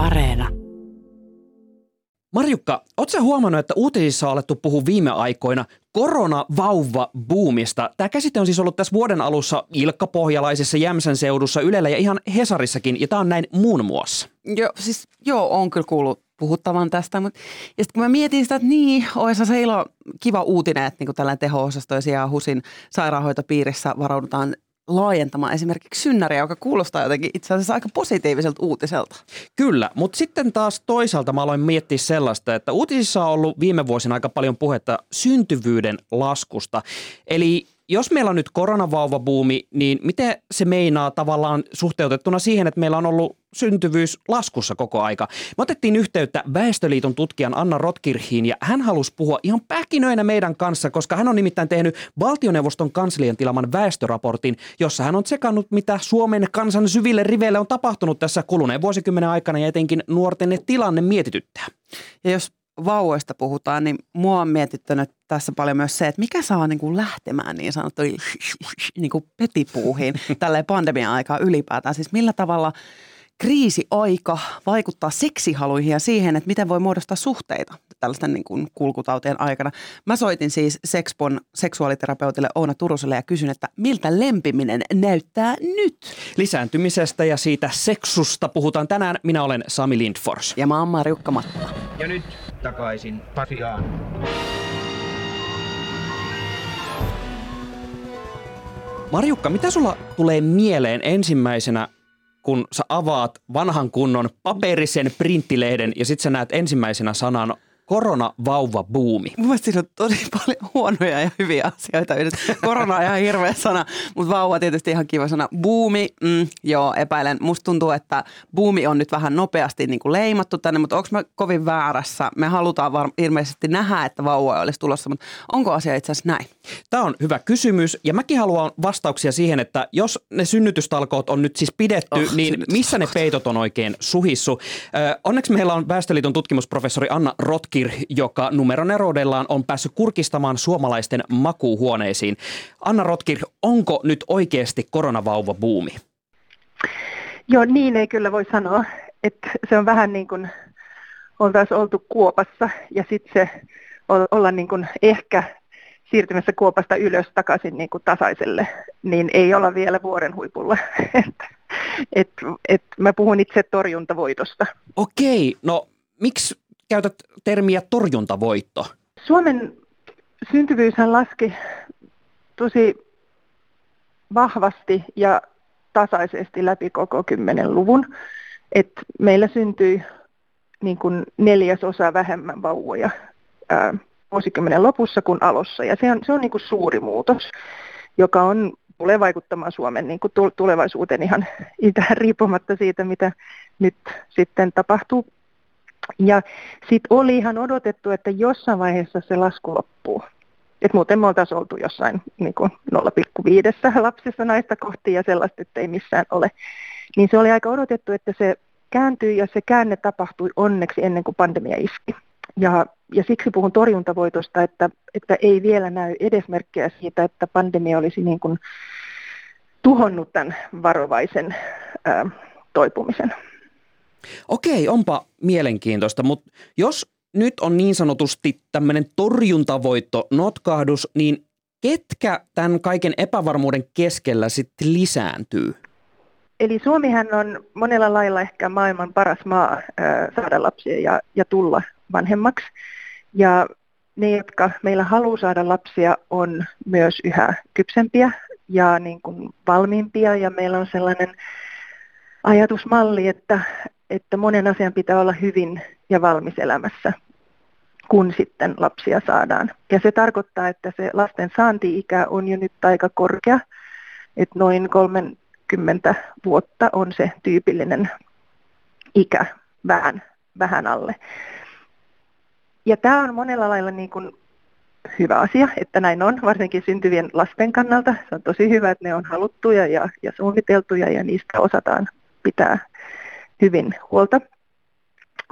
Areena. Marjukka, ootko huomannut, että uutisissa on alettu puhua viime aikoina koronavauva-buumista? Tämä käsite on siis ollut tässä vuoden alussa Ilkka-Pohjalaisessa, Jämsän seudussa, Ylellä ja ihan Hesarissakin, ja tämä on näin muun muassa. Joo, siis joo, on kyllä kuullut puhuttavan tästä, mutta ja sitten kun mä mietin sitä, että niin, olisi se ilo, kiva uutinen, että niin tällainen teho-osastoisia ja HUSin sairaanhoitopiirissä varaudutaan laajentamaan esimerkiksi synnäriä, joka kuulostaa jotenkin itse asiassa aika positiiviselta uutiselta. Kyllä, mutta sitten taas toisaalta mä aloin miettiä sellaista, että uutisissa on ollut viime vuosina aika paljon puhetta syntyvyyden laskusta. Eli jos meillä on nyt koronavauvabuumi, niin miten se meinaa tavallaan suhteutettuna siihen, että meillä on ollut syntyvyys laskussa koko aika? Me otettiin yhteyttä Väestöliiton tutkijan Anna Rotkirhiin ja hän halusi puhua ihan pähkinöinä meidän kanssa, koska hän on nimittäin tehnyt valtioneuvoston kanslian tilaman väestöraportin, jossa hän on tsekannut, mitä Suomen kansan syville riveille on tapahtunut tässä kuluneen vuosikymmenen aikana ja etenkin nuorten tilanne mietityttää. Ja jos vauvoista puhutaan, niin mua on mietittänyt tässä paljon myös se, että mikä saa niin kuin lähtemään niin sanottu niin kuin petipuuhin tälle pandemian aikaa ylipäätään. Siis millä tavalla kriisiaika vaikuttaa seksihaluihin ja siihen, että miten voi muodostaa suhteita tällaisten niin kuin kulkutautien aikana. Mä soitin siis Sexpon seksuaaliterapeutille Oona Turuselle ja kysyn, että miltä lempiminen näyttää nyt? Lisääntymisestä ja siitä seksusta puhutaan tänään. Minä olen Sami Lindfors. Ja mä oon Marjukka Mattila. Ja nyt takaisin Pasiaan. Marjukka, mitä sulla tulee mieleen ensimmäisenä, kun sä avaat vanhan kunnon paperisen printtilehden ja sitten sä näet ensimmäisenä sanan koronavauva-buumi. Mun mielestä siinä on tosi paljon huonoja ja hyviä asioita. Korona on ihan hirveä sana, mutta vauva tietysti ihan kiva sana. Buumi, mm, joo, epäilen. Musta tuntuu, että buumi on nyt vähän nopeasti niin kuin leimattu tänne, mutta onko mä kovin väärässä? Me halutaan var- ilmeisesti nähdä, että vauva olisi tulossa, mutta onko asia itse asiassa näin? Tämä on hyvä kysymys ja mäkin haluan vastauksia siihen, että jos ne synnytystalkoot on nyt siis pidetty, oh, niin missä ne peitot on oikein suhissu? Ö, onneksi meillä on Väestöliiton tutkimusprofessori Anna Rotki Rotkir, joka numeronerodellaan on päässyt kurkistamaan suomalaisten makuuhuoneisiin. Anna Rotkir, onko nyt oikeasti koronavauva buumi? Joo, niin ei kyllä voi sanoa. Että se on vähän niin kuin oltaisiin oltu kuopassa ja sitten se olla niin kuin ehkä siirtymässä kuopasta ylös takaisin niin kuin tasaiselle, niin ei olla vielä vuoren huipulla. et, et, et mä puhun itse torjuntavoitosta. Okei, no miksi käytät termiä torjuntavoitto? Suomen syntyvyyshän laski tosi vahvasti ja tasaisesti läpi koko 10-luvun. Et meillä syntyi niin kuin neljäsosa vähemmän vauvoja ää, vuosikymmenen lopussa kuin alussa. Ja se on, se on niin kuin suuri muutos, joka on, tulee vaikuttamaan Suomen niin kuin tulevaisuuteen ihan itään riippumatta siitä, mitä nyt sitten tapahtuu sitten oli ihan odotettu, että jossain vaiheessa se lasku loppuu. Et muuten me oltaisiin oltu jossain niin 0,5 lapsissa naista kohti ja sellaista, että ei missään ole. Niin se oli aika odotettu, että se kääntyi ja se käänne tapahtui onneksi ennen kuin pandemia iski. Ja, ja siksi puhun torjuntavoitosta, että, että ei vielä näy edesmerkkejä siitä, että pandemia olisi niin kuin tuhonnut tämän varovaisen ää, toipumisen. Okei, onpa mielenkiintoista, mutta jos nyt on niin sanotusti tämmöinen torjuntavoitto, notkahdus, niin ketkä tämän kaiken epävarmuuden keskellä sitten lisääntyy? Eli Suomihan on monella lailla ehkä maailman paras maa saada lapsia ja, ja tulla vanhemmaksi. Ja ne, jotka meillä haluaa saada lapsia, on myös yhä kypsempiä ja niin kuin valmiimpia. Ja meillä on sellainen ajatusmalli, että, että monen asian pitää olla hyvin ja valmis elämässä, kun sitten lapsia saadaan. Ja se tarkoittaa, että se lasten saanti-ikä on jo nyt aika korkea, että noin 30 vuotta on se tyypillinen ikä vähän, vähän alle. Ja tämä on monella lailla niin kuin hyvä asia, että näin on, varsinkin syntyvien lasten kannalta. Se on tosi hyvä, että ne on haluttuja ja, ja suunniteltuja ja niistä osataan pitää hyvin huolta.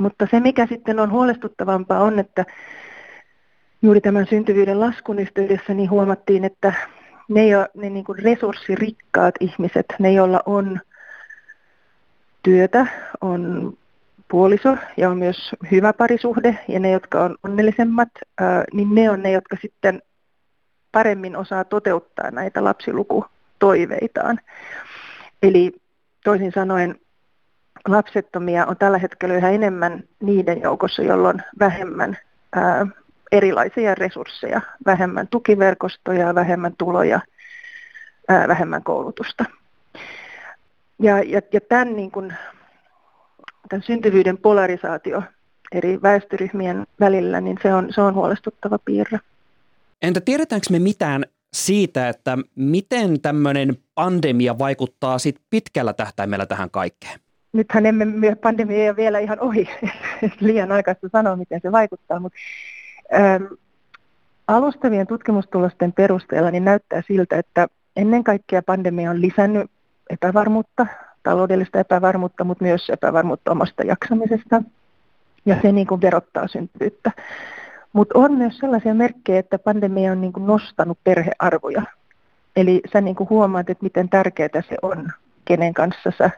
Mutta se, mikä sitten on huolestuttavampaa, on, että juuri tämän syntyvyyden laskun yhteydessä niin huomattiin, että ne, jo, ne niin kuin resurssirikkaat ihmiset, ne joilla on työtä, on puoliso ja on myös hyvä parisuhde ja ne, jotka on onnellisemmat, niin ne on ne, jotka sitten paremmin osaa toteuttaa näitä lapsilukutoiveitaan. Eli toisin sanoen lapsettomia on tällä hetkellä yhä enemmän niiden joukossa, jolla on vähemmän ää, erilaisia resursseja, vähemmän tukiverkostoja, vähemmän tuloja, ää, vähemmän koulutusta. Ja, ja, ja tämän, niin kuin, tämän syntyvyyden polarisaatio eri väestöryhmien välillä, niin se on, se on huolestuttava piirre. Entä tiedetäänkö me mitään siitä, että miten tämmöinen pandemia vaikuttaa sit pitkällä tähtäimellä tähän kaikkeen? Nythän emme pandemia vielä ihan ohi, liian aikaista sanoa, miten se vaikuttaa, mutta ähm, alustavien tutkimustulosten perusteella niin näyttää siltä, että ennen kaikkea pandemia on lisännyt epävarmuutta, taloudellista epävarmuutta, mutta myös epävarmuutta omasta jaksamisesta, ja se niin kuin verottaa syntyvyyttä. Mutta on myös sellaisia merkkejä, että pandemia on niin kuin nostanut perhearvoja. Eli sä niin kuin huomaat, että miten tärkeää se on, kenen kanssa sä,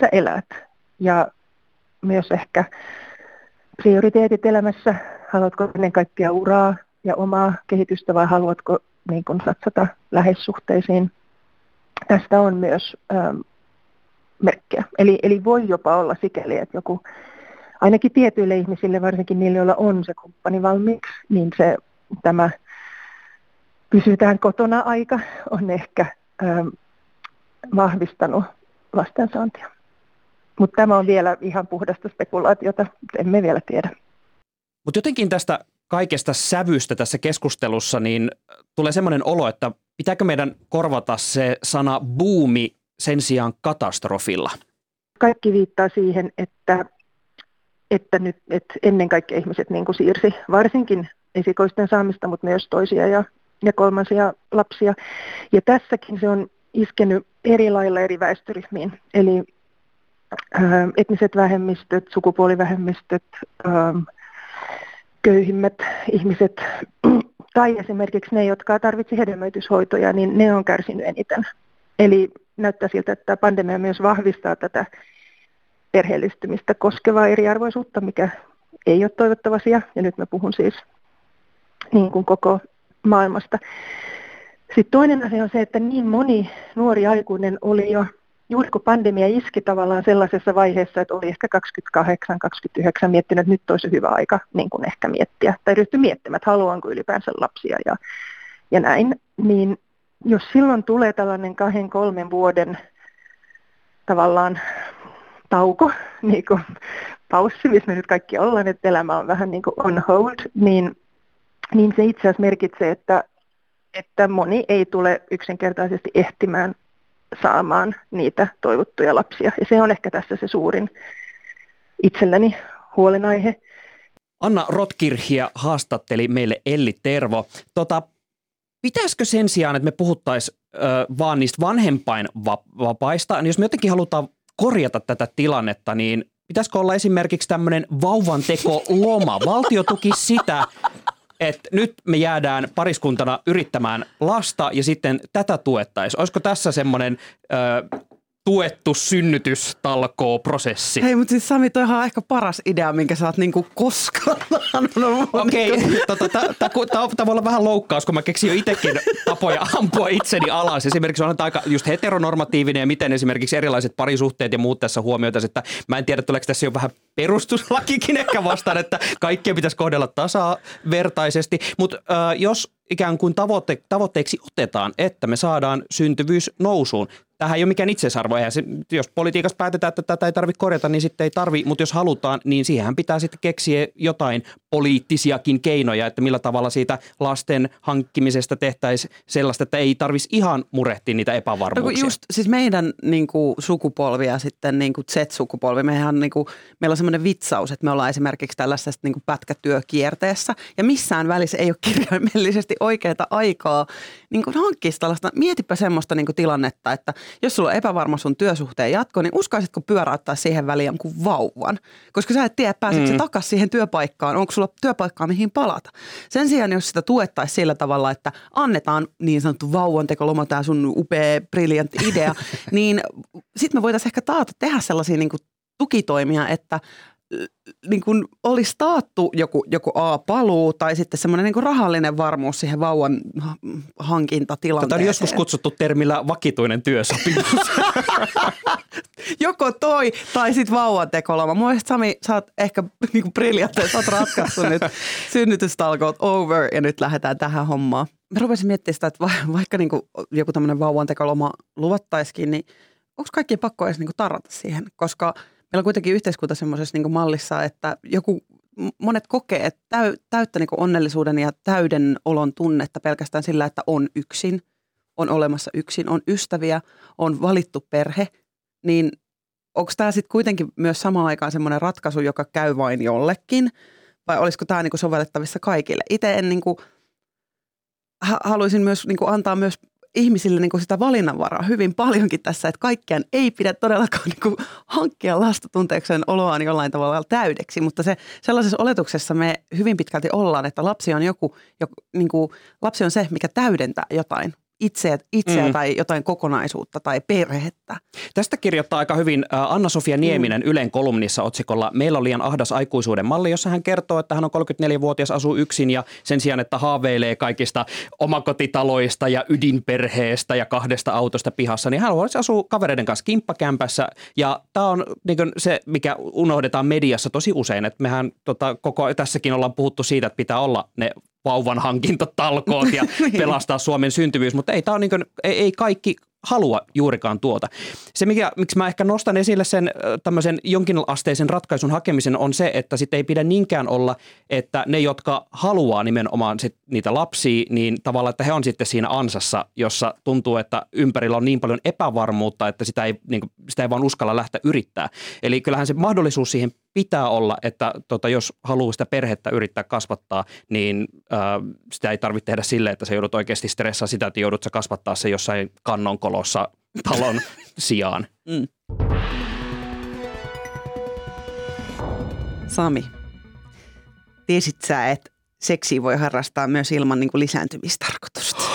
sä elät. Ja myös ehkä prioriteetit elämässä, haluatko ennen kaikkea uraa ja omaa kehitystä vai haluatko niin kuin satsata läheissuhteisiin. Tästä on myös ähm, merkkejä. Eli, eli voi jopa olla sikäli, että joku ainakin tietyille ihmisille, varsinkin niille, joilla on se kumppani valmiiksi, niin se tämä pysytään kotona aika on ehkä ähm, vahvistanut lastensaantia. Mutta tämä on vielä ihan puhdasta spekulaatiota, emme vielä tiedä. Mutta jotenkin tästä kaikesta sävystä tässä keskustelussa, niin tulee semmoinen olo, että pitääkö meidän korvata se sana buumi sen sijaan katastrofilla? Kaikki viittaa siihen, että että nyt että ennen kaikkea ihmiset niin kuin siirsi varsinkin esikoisten saamista, mutta myös toisia ja, ja kolmansia lapsia. Ja tässäkin se on iskenyt eri lailla eri väestöryhmiin. Eli etniset vähemmistöt, sukupuolivähemmistöt, ää, köyhimmät ihmiset tai esimerkiksi ne, jotka tarvitsi hedelmöityshoitoja, niin ne on kärsinyt eniten. Eli näyttää siltä, että pandemia myös vahvistaa tätä perheellistymistä koskevaa eriarvoisuutta, mikä ei ole toivottava asia, ja nyt mä puhun siis niin kuin koko maailmasta. Sitten toinen asia on se, että niin moni nuori aikuinen oli jo, juuri kun pandemia iski tavallaan sellaisessa vaiheessa, että oli ehkä 28-29 miettinyt, että nyt olisi hyvä aika niin kuin ehkä miettiä, tai ryhtyi miettimään, että haluanko ylipäänsä lapsia ja, ja näin, niin jos silloin tulee tällainen kahden, kolmen vuoden tavallaan tauko, niin kuin paussi, missä me nyt kaikki ollaan, että elämä on vähän niin kuin on hold, niin, niin se itse asiassa merkitsee, että, että moni ei tule yksinkertaisesti ehtimään saamaan niitä toivottuja lapsia. Ja se on ehkä tässä se suurin itselläni huolenaihe. Anna Rotkirhia haastatteli meille Elli Tervo. Tota, pitäisikö sen sijaan, että me puhuttaisiin vaan niistä vanhempainvapaista, niin jos me jotenkin halutaan korjata tätä tilannetta, niin pitäisikö olla esimerkiksi tämmöinen vauvan teko loma? Valtio tuki sitä, että nyt me jäädään pariskuntana yrittämään lasta ja sitten tätä tuettaisiin. Olisiko tässä semmoinen tuettu synnytystalkoo prosessi. Hei, mutta siis Sami, toihan on ehkä paras idea, minkä sä oot niinku koskaan Okei, okay, tota, tämä voi olla vähän loukkaus, kun mä keksin jo itsekin tapoja ampua itseni alas. Esimerkiksi on aika just heteronormatiivinen ja miten esimerkiksi erilaiset parisuhteet ja muut tässä huomioita, että mä en tiedä, tuleeko tässä jo vähän perustuslakikin ehkä vastaan, että kaikkea pitäisi kohdella tasavertaisesti. Mutta äh, jos ikään kuin tavoitte, tavoitteeksi otetaan, että me saadaan syntyvyys nousuun, tähän ei ole mikään itseisarvo. Eihän se, jos politiikassa päätetään, että tätä ei tarvitse korjata, niin sitten ei tarvi, mutta jos halutaan, niin siihen pitää sitten keksiä jotain poliittisiakin keinoja, että millä tavalla siitä lasten hankkimisesta tehtäisiin sellaista, että ei tarvisi ihan murehtia niitä epävarmuuksia. No just, siis meidän niin kuin, sukupolvi ja sitten niin kuin Z-sukupolvi, mehän, niin kuin, meillä on semmoinen vitsaus, että me ollaan esimerkiksi tällaisessa niin kuin pätkätyökierteessä ja missään välissä ei ole kirjaimellisesti oikeaa aikaa niin kuin hankkia tällaista, mietipä semmoista niin kuin tilannetta, että jos sulla on epävarma sun työsuhteen jatko, niin uskaisitko pyöräyttää siihen väliin jonkun vauvan? Koska sä et tiedä, pääsetkö mm. takaisin siihen työpaikkaan, onko sulla työpaikkaa mihin palata. Sen sijaan, jos sitä tuettaisiin sillä tavalla, että annetaan niin sanottu vauvantekoloma, tämä sun upea, briljantti idea, niin sitten me voitaisiin ehkä taata tehdä sellaisia niin kuin tukitoimia, että niin kuin olisi taattu joku, joku A-paluu tai sitten semmoinen niin rahallinen varmuus siihen vauvan hankintatilanteeseen. Tätä on joskus kutsuttu termillä vakituinen työsopimus. Joko toi tai sitten vauvan tekoloma. Mun mielestä Sami, sä oot ehkä niin kuin briljantti, sä oot ratkaissut nyt synnytystalkoot over ja nyt lähdetään tähän hommaan. Mä rupesin miettimään sitä, että vaikka niin kuin joku tämmöinen vauvan tekoloma luvattaisikin, niin onko kaikkien pakko edes niin kuin tarrata siihen, koska – meillä on kuitenkin yhteiskunta semmoisessa niin mallissa, että joku, monet kokee että täy, täyttä niin onnellisuuden ja täyden olon tunnetta pelkästään sillä, että on yksin, on olemassa yksin, on ystäviä, on valittu perhe, niin onko tämä sitten kuitenkin myös samaan aikaan semmoinen ratkaisu, joka käy vain jollekin, vai olisiko tämä niin sovellettavissa kaikille? Itse en niin kuin, haluaisin myös niin antaa myös ihmisille niin kuin sitä valinnanvaraa hyvin paljonkin tässä, että kaikkiaan ei pidä todellakaan niin kuin hankkia lasta tunteekseen oloaan jollain tavalla täydeksi, mutta se sellaisessa oletuksessa me hyvin pitkälti ollaan, että lapsi on joku, joku niin kuin, lapsi on se, mikä täydentää jotain itseä, itseä mm. tai jotain kokonaisuutta tai perhettä. Tästä kirjoittaa aika hyvin Anna-Sofia Nieminen mm. Ylen kolumnissa otsikolla Meillä on liian ahdas aikuisuuden malli, jossa hän kertoo, että hän on 34-vuotias, asuu yksin ja sen sijaan, että haaveilee kaikista omakotitaloista ja ydinperheestä ja kahdesta autosta pihassa, niin hän haluaisi asua kavereiden kanssa kimppakämpässä ja tämä on niin se, mikä unohdetaan mediassa tosi usein, että mehän tota, koko tässäkin ollaan puhuttu siitä, että pitää olla ne vauvan hankintatalkoot ja pelastaa Suomen syntyvyys, mutta ei, tämä on niin kuin, ei, ei kaikki halua juurikaan tuota. Se, mikä, miksi mä ehkä nostan esille sen tämmöisen jonkinasteisen ratkaisun hakemisen, on se, että sitten ei pidä niinkään olla, että ne, jotka haluaa nimenomaan sit niitä lapsia, niin tavallaan, että he on sitten siinä ansassa, jossa tuntuu, että ympärillä on niin paljon epävarmuutta, että sitä ei, niin kuin, sitä ei vaan uskalla lähteä yrittää. Eli kyllähän se mahdollisuus siihen pitää olla, että tota, jos haluaa sitä perhettä yrittää kasvattaa, niin äh, sitä ei tarvitse tehdä silleen, että se joudut oikeasti stressaa sitä, että joudut kasvattaa se jossain kannonkolossa talon sijaan. Mm. Sami, tiesit sä, että seksiä voi harrastaa myös ilman niin kuin lisääntymistarkoitusta?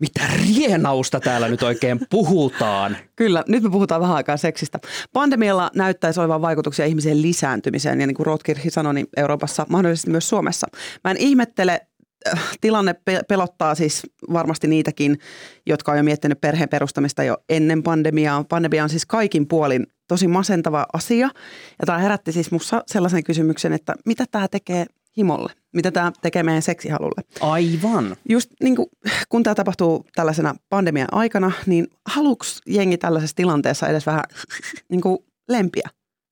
Mitä rienausta täällä nyt oikein puhutaan? Kyllä, nyt me puhutaan vähän aikaa seksistä. Pandemialla näyttäisi olevan vaikutuksia ihmisen lisääntymiseen ja niin kuin Rotkirchi sanoi, niin Euroopassa, mahdollisesti myös Suomessa. Mä en ihmettele, tilanne pelottaa siis varmasti niitäkin, jotka on jo miettinyt perheen perustamista jo ennen pandemiaa. Pandemia on siis kaikin puolin tosi masentava asia. Ja tämä herätti siis minussa sellaisen kysymyksen, että mitä tämä tekee himolle? Mitä tämä tekee meidän seksihalulle? Aivan. Just niin kuin, kun tämä tapahtuu tällaisena pandemian aikana, niin haluuks jengi tällaisessa tilanteessa edes vähän niin kuin lempiä?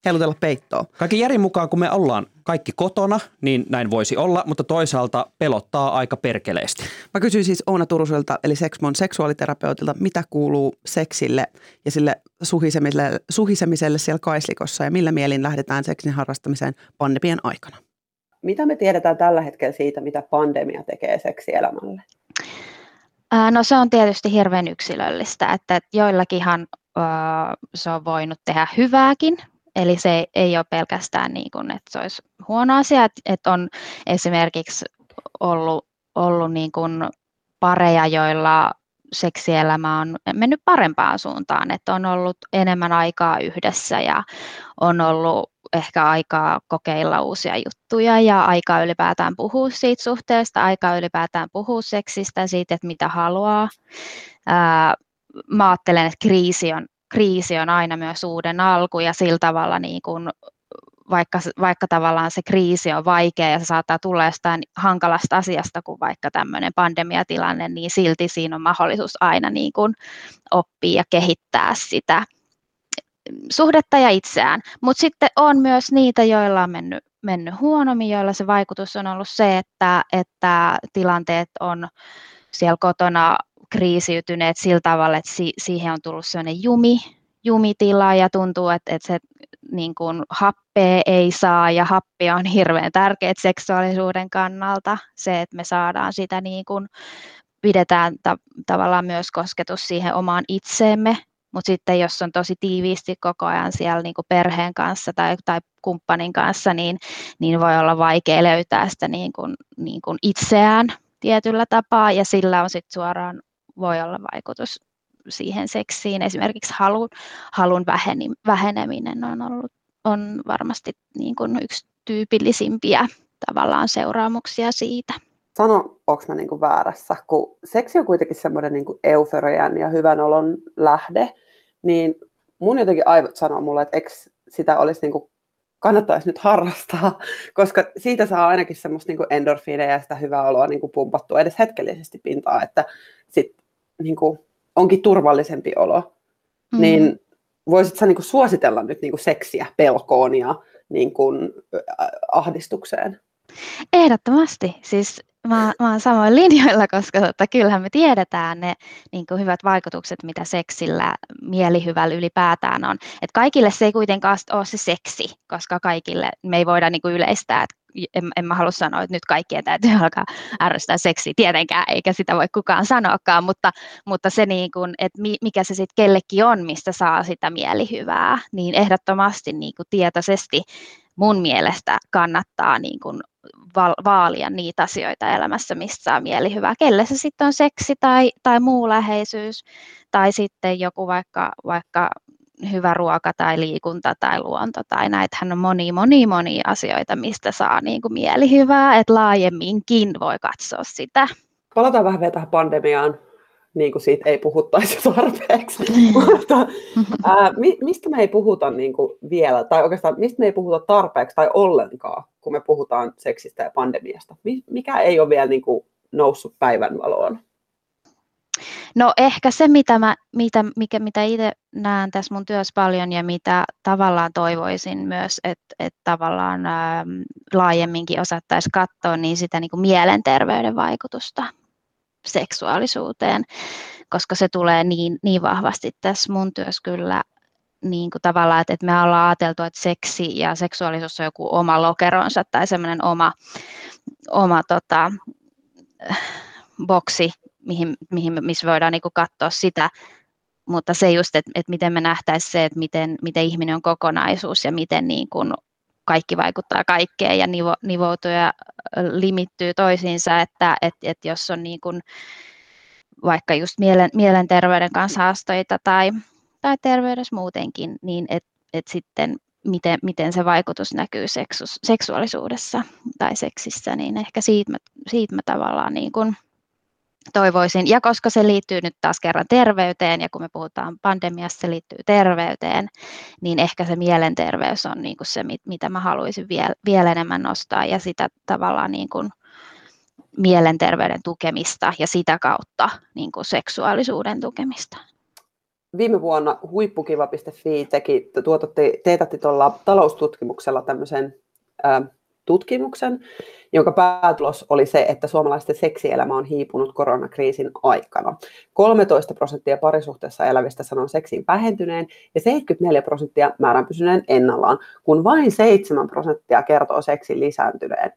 Heilutella peittoa. Kaikki järin mukaan, kun me ollaan kaikki kotona, niin näin voisi olla, mutta toisaalta pelottaa aika perkeleesti. Mä kysyin siis Oona Turuselta, eli Sexmon seksuaaliterapeutilta, mitä kuuluu seksille ja sille suhisemiselle, suhisemiselle siellä kaislikossa ja millä mielin lähdetään seksin harrastamiseen pandemian aikana. Mitä me tiedetään tällä hetkellä siitä, mitä pandemia tekee seksielämälle? No se on tietysti hirveän yksilöllistä, että joillakinhan se on voinut tehdä hyvääkin, eli se ei ole pelkästään niin kuin, että se olisi huono asia, että on esimerkiksi ollut, ollut niin kuin pareja, joilla seksielämä on mennyt parempaan suuntaan, että on ollut enemmän aikaa yhdessä ja on ollut ehkä aikaa kokeilla uusia juttuja ja aikaa ylipäätään puhua siitä suhteesta, aikaa ylipäätään puhua seksistä, siitä, että mitä haluaa. Ää, mä ajattelen, että kriisi on, kriisi on aina myös uuden alku ja sillä tavalla niin kuin vaikka, vaikka tavallaan se kriisi on vaikea ja se saattaa tulla jostain hankalasta asiasta kuin vaikka tämmöinen pandemiatilanne, niin silti siinä on mahdollisuus aina niin kuin oppia ja kehittää sitä suhdetta ja itseään. Mutta sitten on myös niitä, joilla on mennyt, mennyt huonommin, joilla se vaikutus on ollut se, että, että tilanteet on siellä kotona kriisiytyneet sillä tavalla, että si- siihen on tullut sellainen jumi, jumitila ja tuntuu, että, että se niin kuin, happea ei saa ja happia on hirveän tärkeä seksuaalisuuden kannalta. Se, että me saadaan sitä niin kuin, pidetään ta- tavallaan myös kosketus siihen omaan itseemme, mutta sitten jos on tosi tiiviisti koko ajan siellä niin kuin perheen kanssa tai, tai kumppanin kanssa, niin, niin voi olla vaikea löytää sitä niin kuin, niin kuin itseään tietyllä tapaa ja sillä on sitten suoraan voi olla vaikutus siihen seksiin. Esimerkiksi halun, halun väheneminen on ollut, on varmasti niin kuin yksi tyypillisimpiä tavallaan seuraamuksia siitä. Sano, onko mä niin kuin väärässä, kun seksi on kuitenkin semmoinen niin euforian ja hyvän olon lähde, niin mun jotenkin aivot sanoo mulle, että eikö sitä olisi niin kuin kannattaisi nyt harrastaa, koska siitä saa ainakin semmoista niin endorfiineja ja sitä hyvää oloa niin kuin pumpattua edes hetkellisesti pintaa, että niin kuin onkin turvallisempi olo. Mm. Niin voisit sä niin kuin suositella nyt niin kuin seksiä pelkoon ja niin kuin ahdistukseen? Ehdottomasti. Siis mä, mä olen samoin linjoilla, koska tota, kyllähän me tiedetään ne niin kuin hyvät vaikutukset, mitä seksillä, mielihyvällä ylipäätään on. Et kaikille se ei kuitenkaan ole se seksi, koska kaikille me ei voida niin kuin yleistää, että en, en mä halua sanoa, että nyt kaikkien täytyy alkaa ärsyttää seksiä, tietenkään, eikä sitä voi kukaan sanoakaan, mutta, mutta se, niin kuin, että mikä se sitten kellekin on, mistä saa sitä mielihyvää, niin ehdottomasti niin kuin tietoisesti mun mielestä kannattaa niin kuin vaalia niitä asioita elämässä, mistä saa mielihyvää. Kelle se sitten on seksi tai, tai muu läheisyys tai sitten joku vaikka, vaikka hyvä ruoka tai liikunta tai luonto tai näitähän on moni, moni, moni asioita, mistä saa niin kuin mielihyvää, että laajemminkin voi katsoa sitä. Palataan vähän vielä tähän pandemiaan niin kuin siitä ei puhuttaisi tarpeeksi. Mutta ää, mistä me ei puhuta niin kuin vielä, tai oikeastaan mistä me ei puhuta tarpeeksi tai ollenkaan, kun me puhutaan seksistä ja pandemiasta? Mikä ei ole vielä niin kuin noussut päivänvaloon? No ehkä se, mitä, mä, mitä, mikä, mitä itse näen tässä mun työssä paljon ja mitä tavallaan toivoisin myös, että, että tavallaan ää, laajemminkin osattaisiin katsoa, niin sitä niin kuin mielenterveyden vaikutusta seksuaalisuuteen, koska se tulee niin, niin vahvasti tässä mun työssä kyllä niin kuin tavallaan, että, että me ollaan ajateltu, että seksi ja seksuaalisuus on joku oma lokeronsa tai semmoinen oma, oma tota, boksi, mihin, mihin, missä voidaan niin kuin katsoa sitä, mutta se just, että, että miten me nähtäisiin se, että miten, miten ihminen on kokonaisuus ja miten niin kuin kaikki vaikuttaa kaikkeen ja nivo, nivoutuu ja limittyy toisiinsa, että et, et jos on niin kuin vaikka just mielen, mielenterveyden kanssa haasteita tai, tai terveydessä muutenkin, niin että et sitten miten, miten se vaikutus näkyy seksu, seksuaalisuudessa tai seksissä, niin ehkä siitä mä, siitä mä tavallaan niin kuin toivoisin. Ja koska se liittyy nyt taas kerran terveyteen, ja kun me puhutaan pandemiasta, se liittyy terveyteen, niin ehkä se mielenterveys on niin kuin se, mitä mä haluaisin vielä, vielä enemmän nostaa, ja sitä tavallaan niin kuin mielenterveyden tukemista ja sitä kautta niin kuin seksuaalisuuden tukemista. Viime vuonna huippukiva.fi teki, tuototti, teetätti tuolla taloustutkimuksella tämmöisen tutkimuksen, jonka päätulos oli se, että suomalaisten seksielämä on hiipunut koronakriisin aikana. 13 prosenttia parisuhteessa elävistä sanoo seksin vähentyneen ja 74 prosenttia määrän pysyneen ennallaan, kun vain 7 prosenttia kertoo seksin lisääntyneen.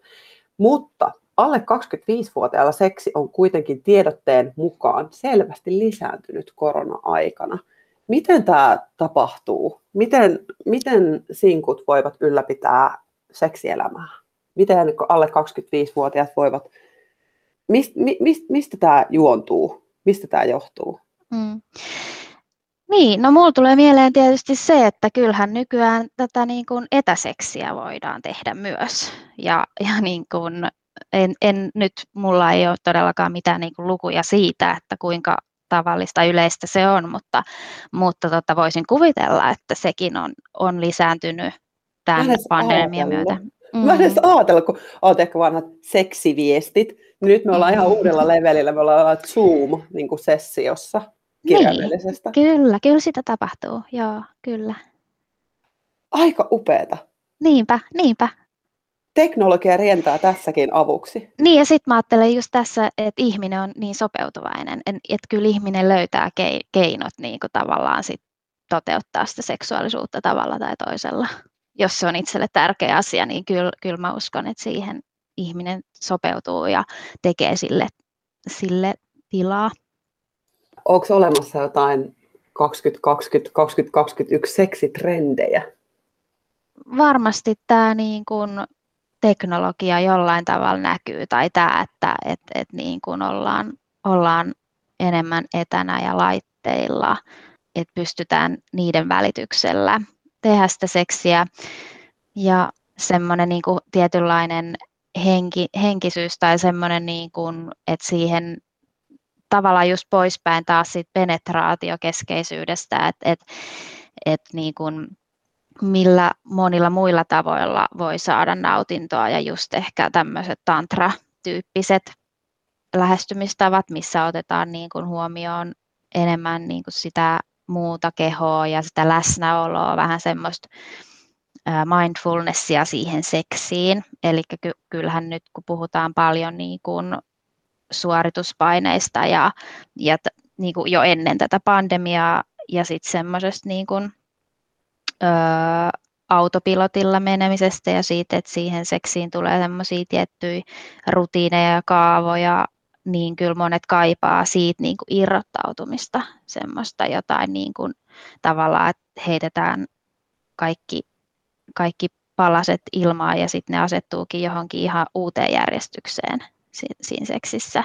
Mutta alle 25-vuotiailla seksi on kuitenkin tiedotteen mukaan selvästi lisääntynyt korona-aikana. Miten tämä tapahtuu? Miten, miten sinkut voivat ylläpitää seksielämää? Miten alle 25-vuotiaat voivat, mist, mist, mistä tämä juontuu, mistä tämä johtuu? Mm. Niin, no mulla tulee mieleen tietysti se, että kyllähän nykyään tätä niin kuin etäseksiä voidaan tehdä myös. Ja, ja niin kuin, en, en, nyt mulla ei ole todellakaan mitään niin kuin lukuja siitä, että kuinka tavallista yleistä se on, mutta, mutta tota, voisin kuvitella, että sekin on, on lisääntynyt tämän pandemian myötä. Mm. Mä en edes ajatella, kun olet ehkä vanhat seksiviestit, niin nyt me ollaan ihan uudella levelillä, me ollaan Zoom-sessiossa niin kirjaimellisesta. Niin, kyllä, kyllä sitä tapahtuu, joo, kyllä. Aika upeeta. Niinpä, niinpä. Teknologia rientää tässäkin avuksi. Niin ja sitten mä ajattelen just tässä, että ihminen on niin sopeutuvainen, että kyllä ihminen löytää keinot niin kuin tavallaan sit toteuttaa sitä seksuaalisuutta tavalla tai toisella jos se on itselle tärkeä asia, niin kyllä, kyllä mä uskon, että siihen ihminen sopeutuu ja tekee sille, sille tilaa. Onko olemassa jotain 2020-2021 seksitrendejä? Varmasti tämä niin kuin teknologia jollain tavalla näkyy tai tämä, että et, et niin kuin ollaan, ollaan enemmän etänä ja laitteilla, että pystytään niiden välityksellä tehdä sitä seksiä. Ja semmoinen niin kuin tietynlainen henki, henkisyys tai semmoinen, niin kuin, että siihen tavallaan just poispäin taas siitä penetraatiokeskeisyydestä, että et, et niin kuin, millä monilla muilla tavoilla voi saada nautintoa ja just ehkä tämmöiset tantra-tyyppiset lähestymistavat, missä otetaan niin kuin huomioon enemmän niin kuin sitä muuta kehoa ja sitä läsnäoloa, vähän semmoista mindfulnessia siihen seksiin. Eli ky- kyllähän nyt kun puhutaan paljon niin kuin suorituspaineista ja, ja t- niin kuin jo ennen tätä pandemiaa ja sitten semmoisesta niin kuin, öö, autopilotilla menemisestä ja siitä, että siihen seksiin tulee semmoisia tiettyjä rutiineja ja kaavoja, niin kyllä monet kaipaa siitä niin kuin irrottautumista, semmoista jotain niin kuin, tavallaan, että heitetään kaikki, kaikki palaset ilmaan ja sitten ne asettuukin johonkin ihan uuteen järjestykseen siinä seksissä.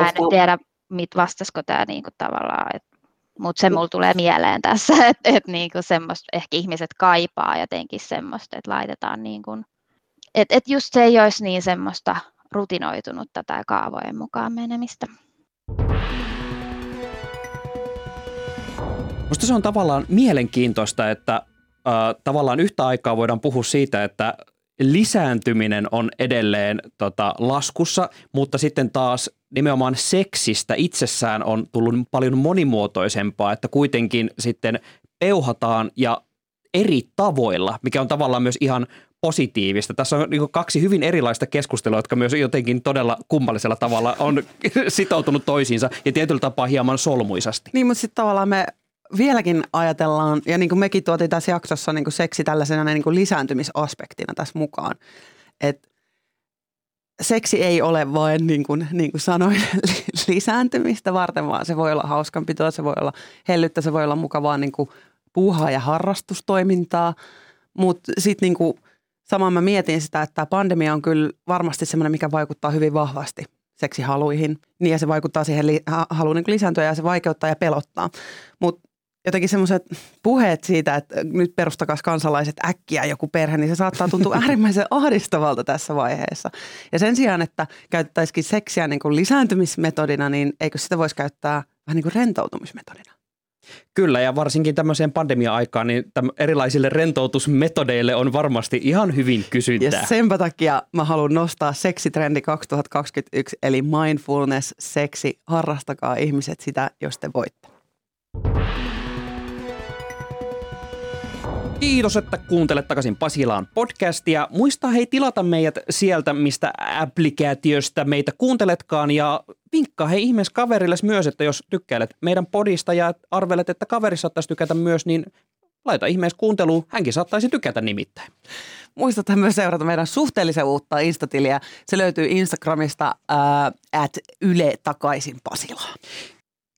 Mä en tiedä, mit, vastasiko tämä niinku tavallaan, mutta se mulla tulee mieleen tässä, että et niinku semmoista ehkä ihmiset kaipaa jotenkin semmoista, että laitetaan niinku, että et just se ei olisi niin semmoista rutinoitunutta tai kaavojen mukaan menemistä. Minusta se on tavallaan mielenkiintoista, että äh, tavallaan yhtä aikaa voidaan puhua siitä, että lisääntyminen on edelleen tota, laskussa, mutta sitten taas nimenomaan seksistä itsessään on tullut paljon monimuotoisempaa, että kuitenkin sitten peuhataan ja eri tavoilla, mikä on tavallaan myös ihan positiivista. Tässä on niin kaksi hyvin erilaista keskustelua, jotka myös jotenkin todella kummallisella tavalla on sitoutunut toisiinsa ja tietyllä tapaa hieman solmuisasti. Niin, mutta sitten tavallaan me vieläkin ajatellaan, ja niin kuin mekin tuotiin tässä jaksossa niin kuin seksi tällaisena niin kuin lisääntymisaspektina tässä mukaan, että seksi ei ole vain, niin kuin, niin kuin sanoin, lisääntymistä varten, vaan se voi olla hauskanpitoa, se voi olla hellyttä, se voi olla mukavaa niin kuin puuhaa ja harrastustoimintaa, mutta sitten niin kuin, samaan mä mietin sitä, että tämä pandemia on kyllä varmasti semmoinen, mikä vaikuttaa hyvin vahvasti seksihaluihin, niin ja se vaikuttaa siihen li- haluun niin lisääntyä ja se vaikeuttaa ja pelottaa. Mutta jotenkin semmoiset puheet siitä, että nyt perustakas kansalaiset äkkiä joku perhe, niin se saattaa tuntua äärimmäisen ahdistavalta tässä vaiheessa. Ja sen sijaan, että käyttäisikin seksiä niin kuin lisääntymismetodina, niin eikö sitä voisi käyttää vähän niin kuin rentoutumismetodina? Kyllä, ja varsinkin tämmöiseen pandemia-aikaan, niin erilaisille rentoutusmetodeille on varmasti ihan hyvin kysyntää. Ja senpä takia mä haluan nostaa seksitrendi 2021, eli mindfulness, seksi. Harrastakaa ihmiset sitä, jos te voitte. Kiitos, että kuuntelet takaisin Pasilaan podcastia. Muista hei tilata meidät sieltä, mistä applikaatiosta meitä kuunteletkaan ja vinkkaa hei ihmeessä kaverille myös, että jos tykkäilet meidän podista ja arvelet, että kaveri saattaisi tykätä myös, niin laita ihmeessä kuunteluun. Hänkin saattaisi tykätä nimittäin. Muistathan myös seurata meidän suhteellisen uutta Instatiliä. Se löytyy Instagramista äh, at Yle takaisin Pasilaan.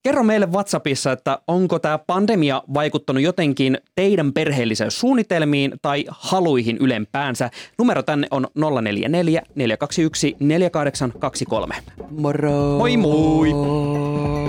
Kerro meille WhatsAppissa, että onko tämä pandemia vaikuttanut jotenkin teidän perheelliseen suunnitelmiin tai haluihin ylempäänsä. Numero tänne on 044 421 4823. Moro! Moi moi!